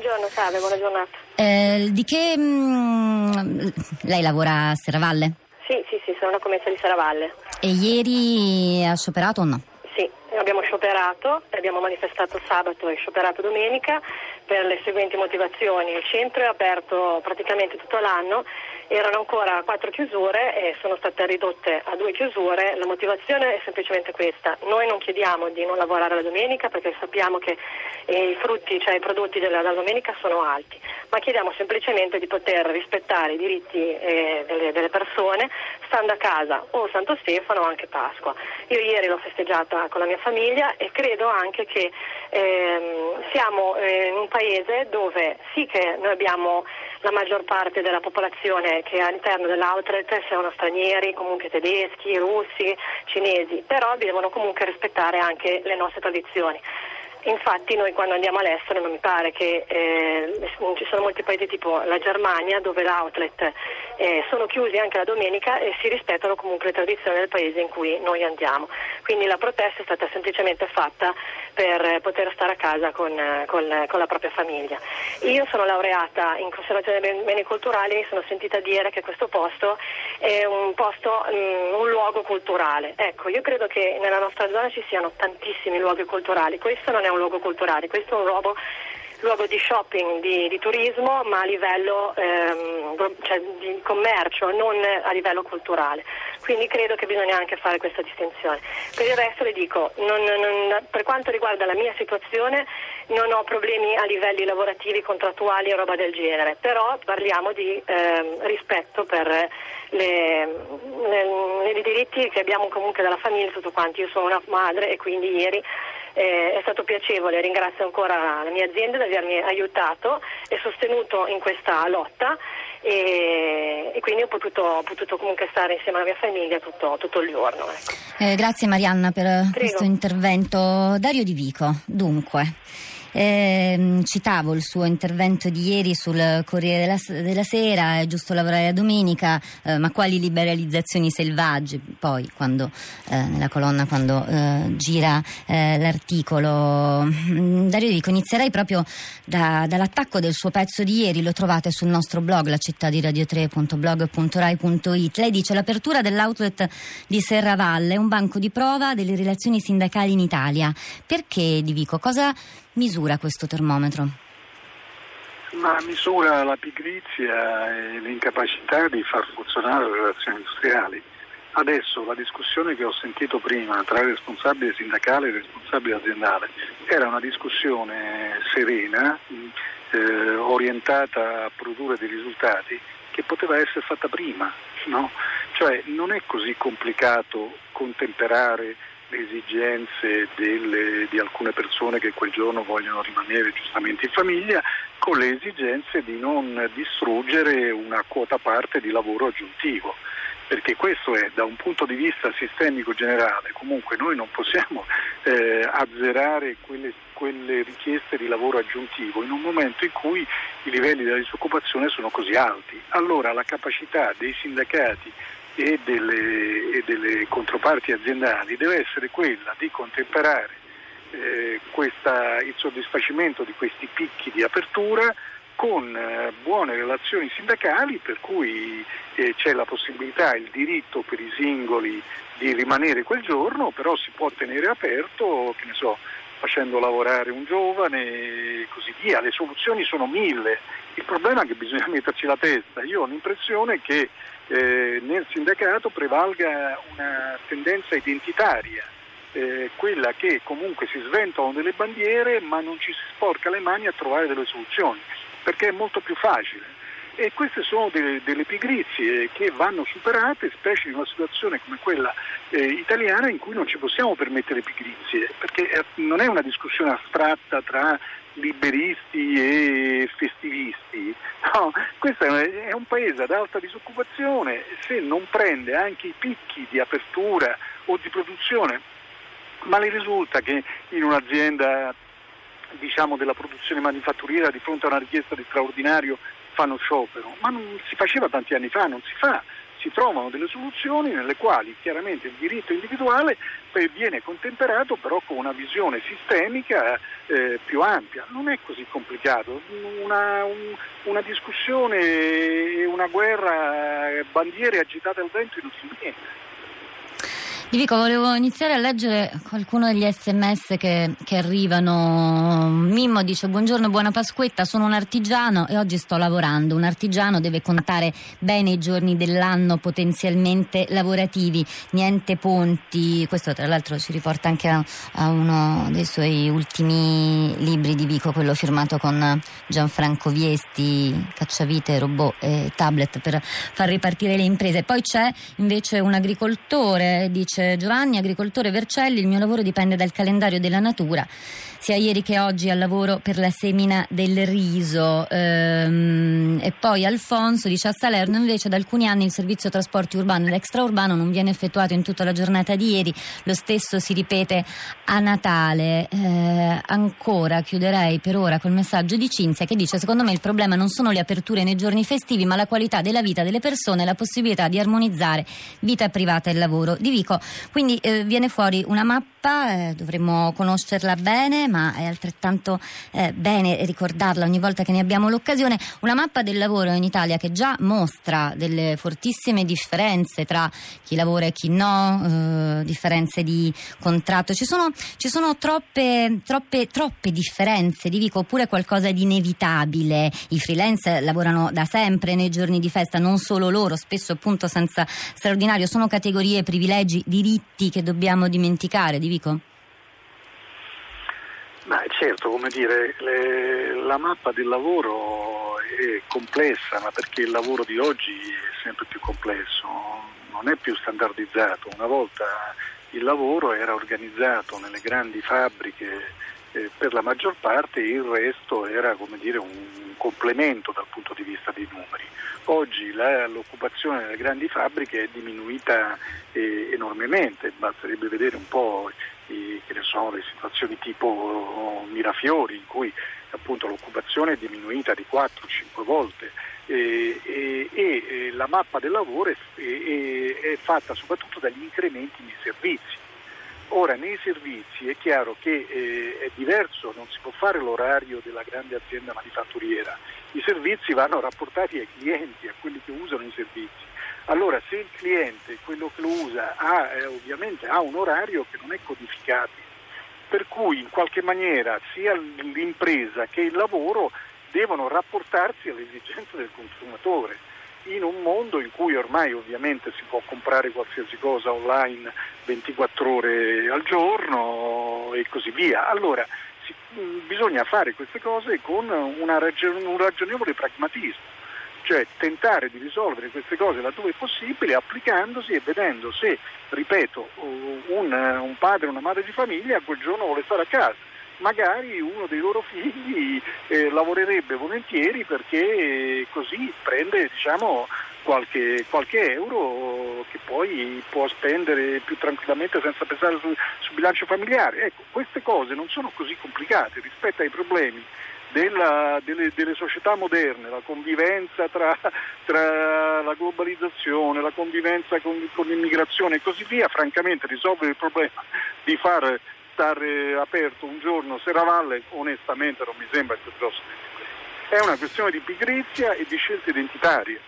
buongiorno, salve, buona giornata. Eh, di che... mm, lei lavora a Serravalle? Sì, sì, sì, sono una commessa di Serravalle. E ieri ha scioperato o no? Sì, abbiamo scioperato, abbiamo manifestato sabato e scioperato domenica per le seguenti motivazioni. Il centro è aperto praticamente tutto l'anno, erano ancora quattro chiusure e sono state ridotte a due chiusure. La motivazione è semplicemente questa. Noi non chiediamo di non lavorare la domenica perché sappiamo che i frutti, cioè i prodotti della, domenica sono alti, ma chiediamo semplicemente di poter rispettare i diritti eh, delle persone stando a casa o Santo Stefano o anche Pasqua. Io ieri l'ho festeggiata con la mia famiglia e credo anche che ehm, siamo eh, in un paese dove sì che noi abbiamo la maggior parte della popolazione che all'interno dell'outlet sono stranieri, comunque tedeschi, russi, cinesi, però devono comunque rispettare anche le nostre tradizioni. Infatti noi quando andiamo all'estero non mi pare che eh, ci sono molti paesi tipo la Germania dove l'outlet eh, sono chiusi anche la domenica e si rispettano comunque le tradizioni del paese in cui noi andiamo. Quindi la protesta è stata semplicemente fatta per poter stare a casa con, con- con la propria famiglia. Io sono laureata in conservazione dei beni culturali e sono sentita dire che questo posto è un posto, mm, un luogo culturale. Ecco, io credo che nella nostra zona ci siano tantissimi luoghi culturali. Questo non è un luogo culturale, questo è un luogo luogo di shopping, di, di turismo, ma a livello ehm, cioè, di commercio, non a livello culturale. Quindi credo che bisogna anche fare questa distinzione. Per il resto le dico, non- non- per quanto riguarda la mia situazione non ho problemi a livelli lavorativi, contrattuali e roba del genere, però parliamo di ehm, rispetto per le, le- i diritti che abbiamo comunque dalla famiglia, tutto quanto. Io sono una madre e quindi ieri eh, è stato piacevole, ringrazio ancora la mia azienda di avermi aiutato e sostenuto in questa lotta e, e quindi ho potuto, ho potuto comunque stare insieme alla mia famiglia tutto, tutto il giorno. ecco. Eh, grazie Marianna per questo intervento. Dario Di Vico, dunque. ehm, citavo il suo intervento di ieri sul Corriere della, della Sera, è giusto lavorare la domenica, eh, ma quali liberalizzazioni selvagge? Poi, quando, eh, nella colonna, quando eh, gira eh, l'articolo, Mm, Dario Di Vico, inizierei proprio da- dall'attacco del suo pezzo di ieri, lo trovate sul nostro blog, la città di radio3.blog.rai.it. Lei dice l'apertura dell'outlet di Serravalle è un banco di prova delle relazioni sindacali in Italia. Perché, Di Vico, cosa misura questo termometro? Ma misura la pigrizia e l'incapacità di far funzionare le relazioni industriali. Adesso la discussione che ho sentito prima tra il responsabile sindacale e il responsabile aziendale era una discussione serena, eh, orientata a produrre dei risultati che poteva essere fatta prima. no? Cioè non è così complicato contemperare le esigenze delle- di alcune persone che quel giorno vogliono rimanere giustamente in famiglia con le esigenze di non distruggere una quota parte di lavoro aggiuntivo. Perché questo è da un punto di vista sistemico generale, comunque noi non possiamo eh, azzerare quelle, quelle richieste di lavoro aggiuntivo in un momento in cui i livelli della disoccupazione sono così alti. Allora la capacità dei sindacati e delle, e delle controparti aziendali deve essere quella di contemperare eh, questa- il soddisfacimento di questi picchi di apertura con eh, buone relazioni sindacali per cui eh, c'è la possibilità, il diritto per i singoli di rimanere quel giorno, però si può tenere aperto, che ne so, facendo lavorare un giovane e così via. Le soluzioni sono mille. Il problema è che bisogna metterci la testa. Io ho l'impressione che eh, nel sindacato prevalga una tendenza identitaria eh, quella che comunque si sventano delle bandiere ma non ci si sporca le mani a trovare delle soluzioni, perché è molto più facile. E queste sono delle, delle pigrizie che vanno superate, specie in una situazione come quella eh, italiana in cui non ci possiamo permettere pigrizie, perché eh, non è una discussione astratta tra liberisti e festivisti. No, questo è è un paese ad alta disoccupazione, se non prende anche i picchi di apertura o di produzione ma le risulta che in un'azienda diciamo, della produzione manifatturiera di fronte a una richiesta di straordinario fanno sciopero? Ma non si faceva tanti anni fa, non si fa si trovano delle soluzioni nelle quali chiaramente il diritto individuale viene contemperato però con una visione sistemica eh, più ampia. Non è così complicato, una, un, una discussione e una guerra, bandiere agitate al vento inutilmente. Dico, volevo iniziare a leggere qualcuno degli sms che, che, arrivano. Mimmo dice buongiorno, buona Pasquetta, sono un artigiano e oggi sto lavorando. Un artigiano deve contare bene i giorni dell'anno potenzialmente lavorativi, niente ponti. Questo tra l'altro ci riporta anche a, a uno dei suoi ultimi libri di Vico, quello firmato con Gianfranco Viesti, Cacciavite, robot e tablet per far ripartire le imprese. Poi c'è invece un agricoltore, dice dice Giovanni, agricoltore Vercelli, il mio lavoro dipende dal calendario della natura, sia ieri che oggi al lavoro per la semina del riso. Ehm, e poi Alfonso dice a Salerno invece da alcuni anni il servizio trasporti urbano e extraurbano non viene effettuato in tutta la giornata di ieri, lo stesso si ripete a Natale. Eh, ancora chiuderei per ora col messaggio di Cinzia che dice secondo me il problema non sono le aperture nei giorni festivi ma la qualità della vita delle persone e la possibilità di armonizzare vita privata e lavoro. Di Vico quindi eh, viene fuori una mappa, eh, dovremmo conoscerla bene, ma è altrettanto eh, bene ricordarla ogni volta che ne abbiamo l'occasione, una mappa del lavoro in Italia che già mostra delle fortissime differenze tra chi lavora e chi no, eh, differenze di contratto. Ci sono, ci sono troppe, troppe, troppe differenze, dico, oppure qualcosa di inevitabile. I freelance lavorano da sempre nei giorni di festa, non solo loro, spesso appunto senza straordinario, sono categorie, privilegi, diritti che dobbiamo dimenticare, Di Vico? Ma certo, come dire, le, la mappa del lavoro è complessa, ma perché il lavoro di oggi è sempre più complesso, non è più standardizzato. Una volta il lavoro era organizzato nelle grandi fabbriche eh, per la maggior parte, il resto era dire, un complemento dal punto di vista dei numeri. Oggi la, l'occupazione nelle grandi fabbriche è diminuita eh, enormemente, basterebbe vedere un po' i, so, le situazioni tipo oh, Mirafiori in cui appunto, l'occupazione è diminuita di 4-5 volte e, e, e, la mappa del lavoro è, è, è fatta soprattutto dagli incrementi nei servizi. Ora nei servizi è chiaro che eh, è diverso, non si può fare l'orario della grande azienda manifatturiera, i servizi vanno rapportati ai clienti, a quelli che usano i servizi. Allora se il cliente, quello che lo usa, ha, eh, ovviamente ha un orario che non è codificato, per cui in qualche maniera sia l'impresa che il lavoro devono rapportarsi alle esigenze del consumatore in un mondo in cui ormai ovviamente si può comprare qualsiasi cosa online 24 ore al giorno e così via. Allora si, mm, bisogna fare queste cose con ragion- un ragionevole pragmatismo, cioè tentare di risolvere queste cose laddove è possibile applicandosi e vedendo se, ripeto, un, un padre o una madre di famiglia quel giorno vuole stare a casa magari uno dei loro figli eh, lavorerebbe volentieri perché così prende diciamo, qualche, qualche, euro che poi può spendere più tranquillamente senza pensare sul, sul bilancio familiare. Ecco, queste cose non sono così complicate rispetto ai problemi della, delle, delle, società moderne, la convivenza tra, tra, la globalizzazione, la convivenza con, con l'immigrazione e così via, francamente risolvere il problema di far stare aperto un giorno Serravalle onestamente non mi sembra il più grosso è una questione di pigrizia e di scelte identitarie